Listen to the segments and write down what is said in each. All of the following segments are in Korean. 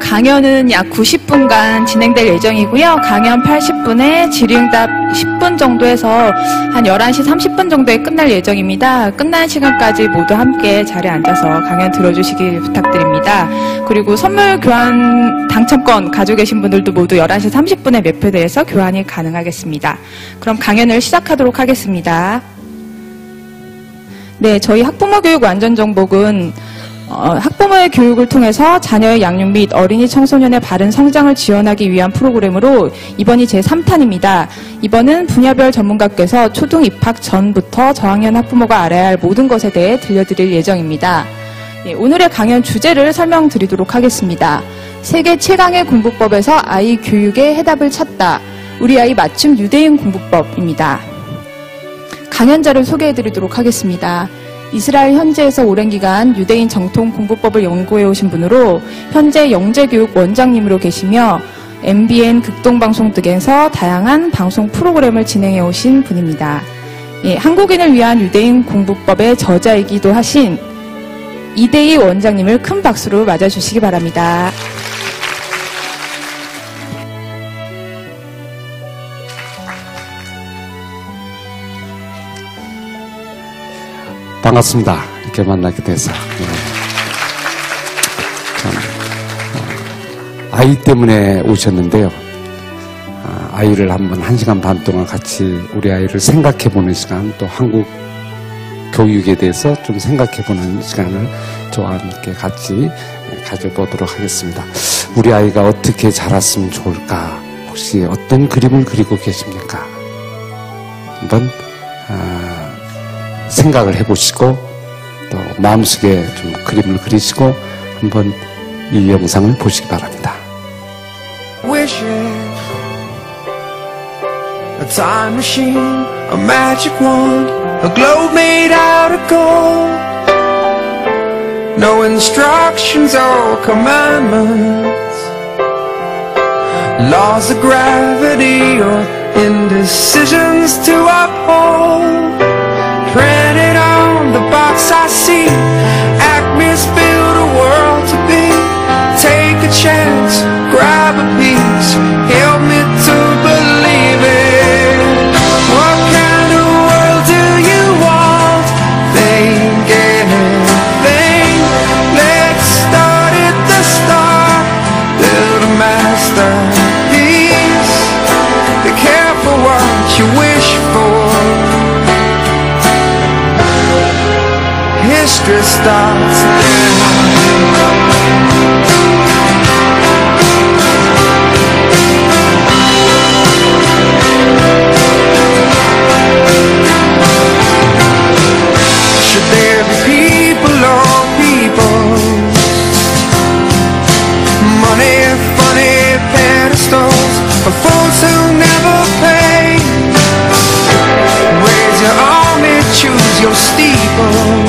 강연은 약 90분간 진행될 예정이고요. 강연 80분에 질의응답 10분 정도 해서 한 11시 30분 정도에 끝날 예정입니다. 끝난 시간까지 모두 함께 자리에 앉아서 강연 들어주시길 부탁드립니다. 그리고 선물 교환 당첨권 가지고 계신 분들도 모두 11시 30분에 매표돼서 교환이 가능하겠습니다. 그럼 강연을 시작하도록 하겠습니다. 네, 저희 학부모 교육 완전정복은 어, 학부모의 교육을 통해서 자녀의 양육 및 어린이 청소년의 바른 성장을 지원하기 위한 프로그램으로 이번이 제3탄입니다. 이번은 분야별 전문가께서 초등 입학 전부터 저학년 학부모가 알아야 할 모든 것에 대해 들려드릴 예정입니다. 예, 오늘의 강연 주제를 설명드리도록 하겠습니다. 세계 최강의 공부법에서 아이 교육의 해답을 찾다. 우리 아이 맞춤 유대인 공부법입니다. 강연자를 소개해드리도록 하겠습니다. 이스라엘 현지에서 오랜 기간 유대인 정통 공부법을 연구해 오신 분으로 현재 영재교육 원장님으로 계시며 MBN 극동방송 등에서 다양한 방송 프로그램을 진행해 오신 분입니다. 예, 한국인을 위한 유대인 공부법의 저자이기도 하신 이대희 원장님을 큰 박수로 맞아주시기 바랍니다. 반갑습니다. 이렇게 만나게 돼서. 네. 어, 아이 때문에 오셨는데요. 아, 아이를 한번 한 시간 반 동안 같이 우리 아이를 생각해 보는 시간, 또 한국 교육에 대해서 좀 생각해 보는 시간을 저와 함께 같이 가져보도록 하겠습니다. 우리 아이가 어떻게 자랐으면 좋을까? 혹시 어떤 그림을 그리고 계십니까? 한번 아, 생각을 해보시고 또 마음속에 좀 그림을 그리시고 한번 이 영상을 보시기 바랍니다. Wishing a time machine, a magic wand, a globe made out of gold. No instructions or commandments, laws of gravity or indecisions to uphold. I see acme's build the world to be Take a chance. History starts Should there be people or people? Money, funny pedestals for fools who never pay. Your army, choose your steeple.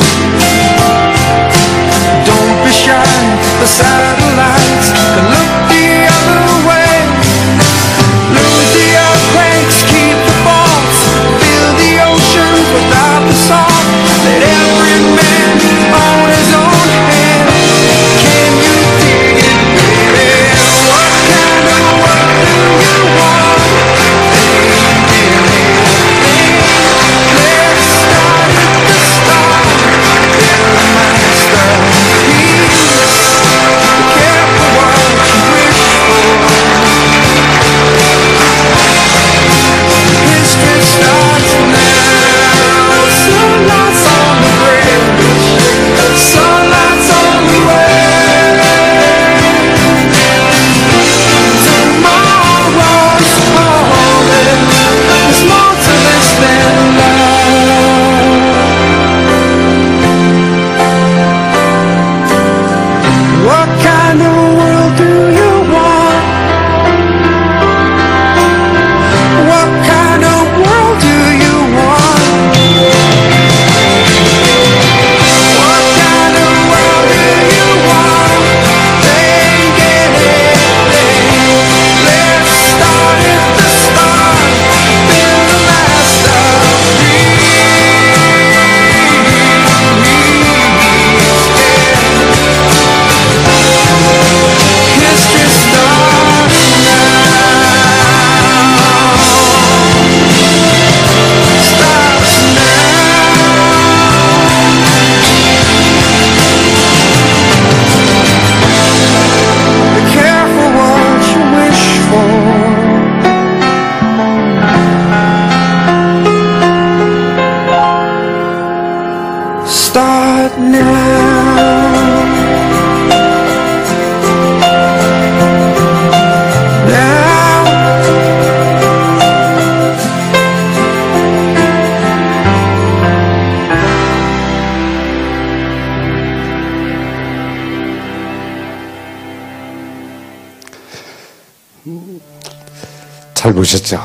잘 보셨죠?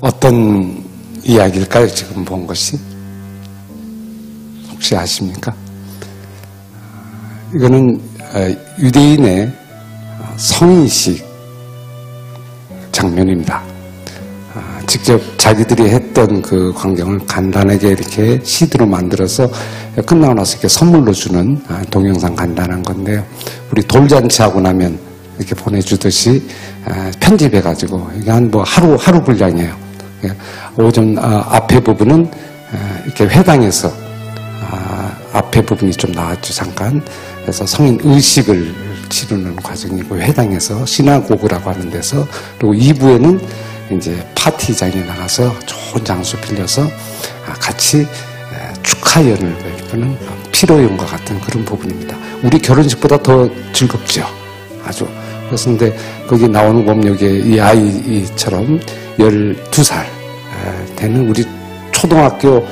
어떤 이야기일까요? 지금 본 것이? 혹시 아십니까? 이거는 어, 유대인의 성인식 장면입니다. 아, 직접 자기들이 했던 그 광경을 간단하게 이렇게 시드로 만들어서 끝나고 나서 이렇게 선물로 주는 아, 동영상 간단한 건데요. 우리 돌잔치하고 나면 이렇게 보내주듯이 아, 편집해가지고 이게 한 뭐 하루 하루 분량이에요. 예, 오전 아, 앞에 부분은 아, 이렇게 회당에서 아, 앞에 부분이 좀 나왔죠 잠깐. 그래서 성인 의식을 치르는 과정이고 회당에서 시나고그라고 하는 데서 그리고 2부에는 이제 파티장에 나가서 좋은 장소 빌려서 아, 같이 에, 축하연을 베푸는 피로연과 같은 그런 부분입니다. 우리 결혼식보다 더 즐겁죠. 아주. 근데 거기 나오는 보면 여기 이 아이처럼 12살 되는 우리 초등학교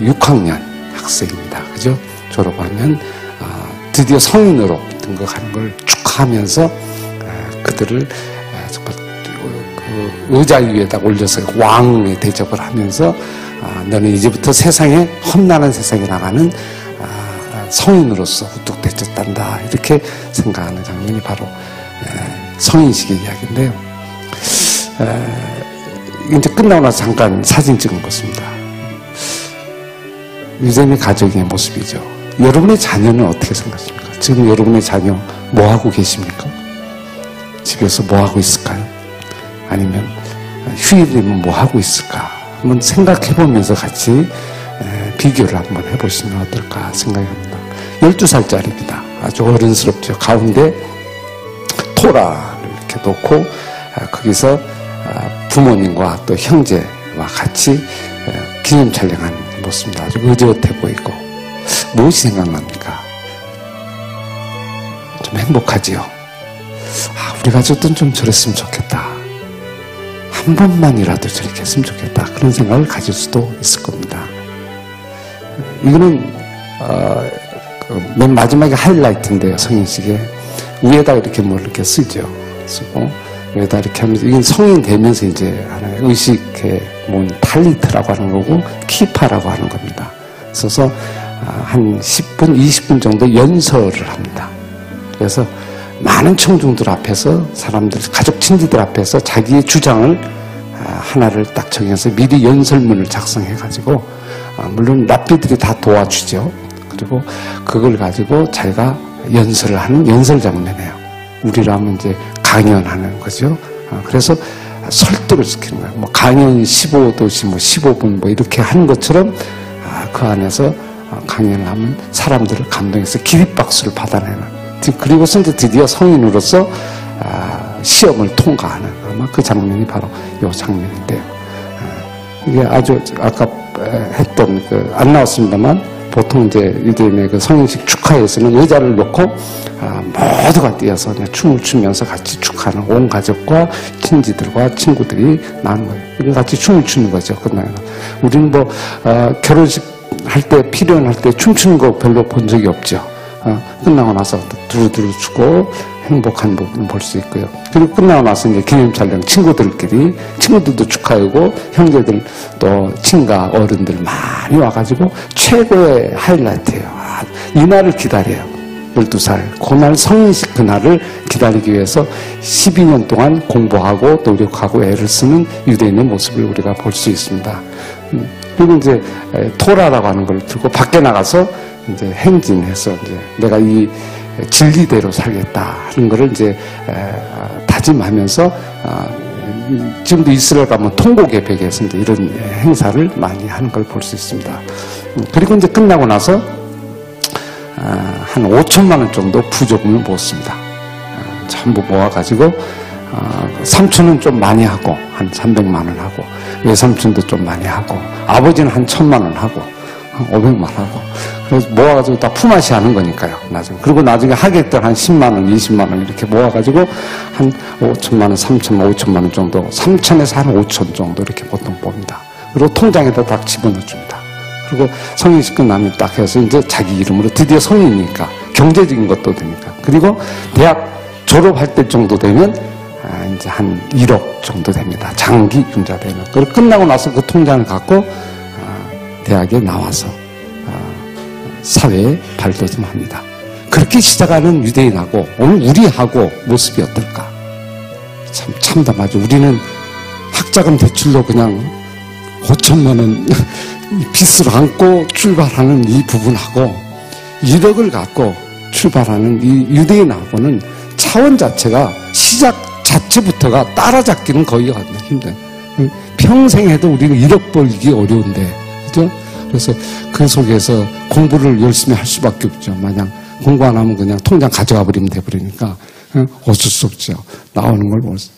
6학년 학생입니다. 그죠? 졸업하면 아, 드디어 성인으로 등극하는 걸 축하하면서 아, 그들을 그 의자 위에다 올려서 왕의 대접을 하면서 아, 너는 이제부터 세상에 험난한 세상에 나가는 아, 성인으로서 우뚝 되졌단다 이렇게 생각하는 장면이 바로 에, 성인식의 이야기인데요. 에, 이제 끝나고 나서 잠깐 사진 찍은 것입니다. 유재미 가족의 모습이죠. 여러분의 자녀는 어떻게 생각하십니까? 지금 여러분의 자녀 뭐 하고 계십니까? 집에서 뭐 하고 있을까요? 아니면 휴일이면 뭐 하고 있을까? 한번 생각해 보면서 같이 에, 비교를 한번 해보시면 어떨까 생각합니다. 12살짜리입니다. 아주 어른스럽죠. 가운데 토라를 이렇게 놓고 아, 거기서 아, 부모님과 또 형제와 같이 에, 기념 촬영한 모습입니다. 아주 의젓해 보이고 무엇이 생각납니까? 좀 행복하지요. 아, 우리 가족들은 좀 저랬으면 좋겠다. 한 번만이라도 저렇게 했으면 좋겠다. 그런 생각을 가질 수도 있을 겁니다. 이거는 어, 그맨 마지막에 하이라이트인데요. 성인식에 위에다 이렇게 뭘 이렇게 쓰죠. 쓰고 위에다 이렇게 하면서 이건 성인 되면서 이제 하나의 의식의 뭔 탈리트라고 하는 거고 키파라고 하는 겁니다. 써서 아, 한 10분, 20분 정도 연설을 합니다. 그래서 많은 청중들 앞에서 사람들, 가족 친지들 앞에서 자기의 주장을 아, 하나를 딱 정해서 미리 연설문을 작성해가지고 아, 물론 랍비들이 다 도와주죠. 그리고 그걸 가지고 자기가 연설을 하는 연설 장면이에요. 우리라면 이제 강연하는 거죠. 아, 그래서 설득을 시키는 거예요. 뭐 강연 15도시 뭐 15분 뭐 이렇게 하는 것처럼 그 안에서 강연을 하면 사람들을 감동해서 기립박수를 받아내는 그리고서 이제 드디어 성인으로서 시험을 통과하는 아마 그 장면이 바로 이 장면인데요. 이게 아주 아까 했던 그 안 나왔습니다만 보통 이제 유대인의 그 성인식 축하에서는 의자를 놓고 아, 모두가 뛰어서 춤을 추면서 같이 축하하는 온 가족과 친지들과 친구들이 나는 거예요. 같이 춤을 추는 거죠. 끝나면 우리는 뭐 어, 결혼식 할 때 필연할 때 춤추는 거 별로 본 적이 없죠. 어, 끝나고 나서 두루두루 추고 행복한 부분을 볼수 있고요. 그리고 끝나고 나서 이제 기념 촬영 친구들끼리 친구들도 축하하고 형제들 또 친가 어른들 많이 와가지고 최고의 하이라이트예요. 아, 이날을 기다려요. 12살. 그날 성인식 그날을 기다리기 위해서 12년 동안 공부하고 노력하고 애를 쓰는 유대인의 모습을 우리가 볼 수 있습니다. 음, 그리고 이제 토라라고 하는 걸 들고 밖에 나가서 이제 행진해서 이제 내가 이 진리대로 살겠다 하는 것을 이제 다짐하면서 아, 지금도 이스라엘 가면 통곡의 벽에서 이제 이런 행사를 많이 하는 걸 볼 수 있습니다. 음, 그리고 이제 끝나고 나서 아, 한 5천만 원 정도 부조금을 모았습니다. 아, 전부 모아가지고 삼촌은 좀 많이 하고 한 300만 원 하고 외삼촌도 좀 많이 하고 아버지는 한 천만 원 하고 500만 하고. 그래서 모아가지고 다 품앗이 하는 거니까요. 나중에. 그리고 나중에 하객들 한 10만원, 20만원 이렇게 모아가지고 한 5천만원, 3천만, 5천만원 정도, 3천에서 한 5천 정도 이렇게 보통 봅니다. 그리고 통장에다 딱 집어넣어줍니다. 그리고 성인식 끝나면 딱 해서 이제 자기 이름으로 드디어 성인이니까 경제적인 것도 되니까. 그리고 대학 졸업할 때 정도 되면 아, 이제 한 1억 정도 됩니다. 장기 융자 되면. 그리고 끝나고 나서 그 통장을 갖고 아, 대학에 나와서 아, 사회에 발돋움합니다. 그렇게 시작하는 유대인하고 오늘 우리하고 모습이 어떨까? 참 참담하죠. 우리는 학자금 대출로 그냥 5천만 원 빚을 안고 출발하는 이 부분하고 1억을 갖고 출발하는 이 유대인하고는 차원 자체가 시작 자체부터가 따라잡기는 거의 힘든. 평생 해도 우리는 1억 벌기 어려운데, 그죠? 그래서 그 속에서 공부를 열심히 할 수밖에 없죠. 마냥 공부 안 하면 그냥 통장 가져가 버리면 돼버리니까 어, 어쩔 수 없죠. 나오는 걸 보면서.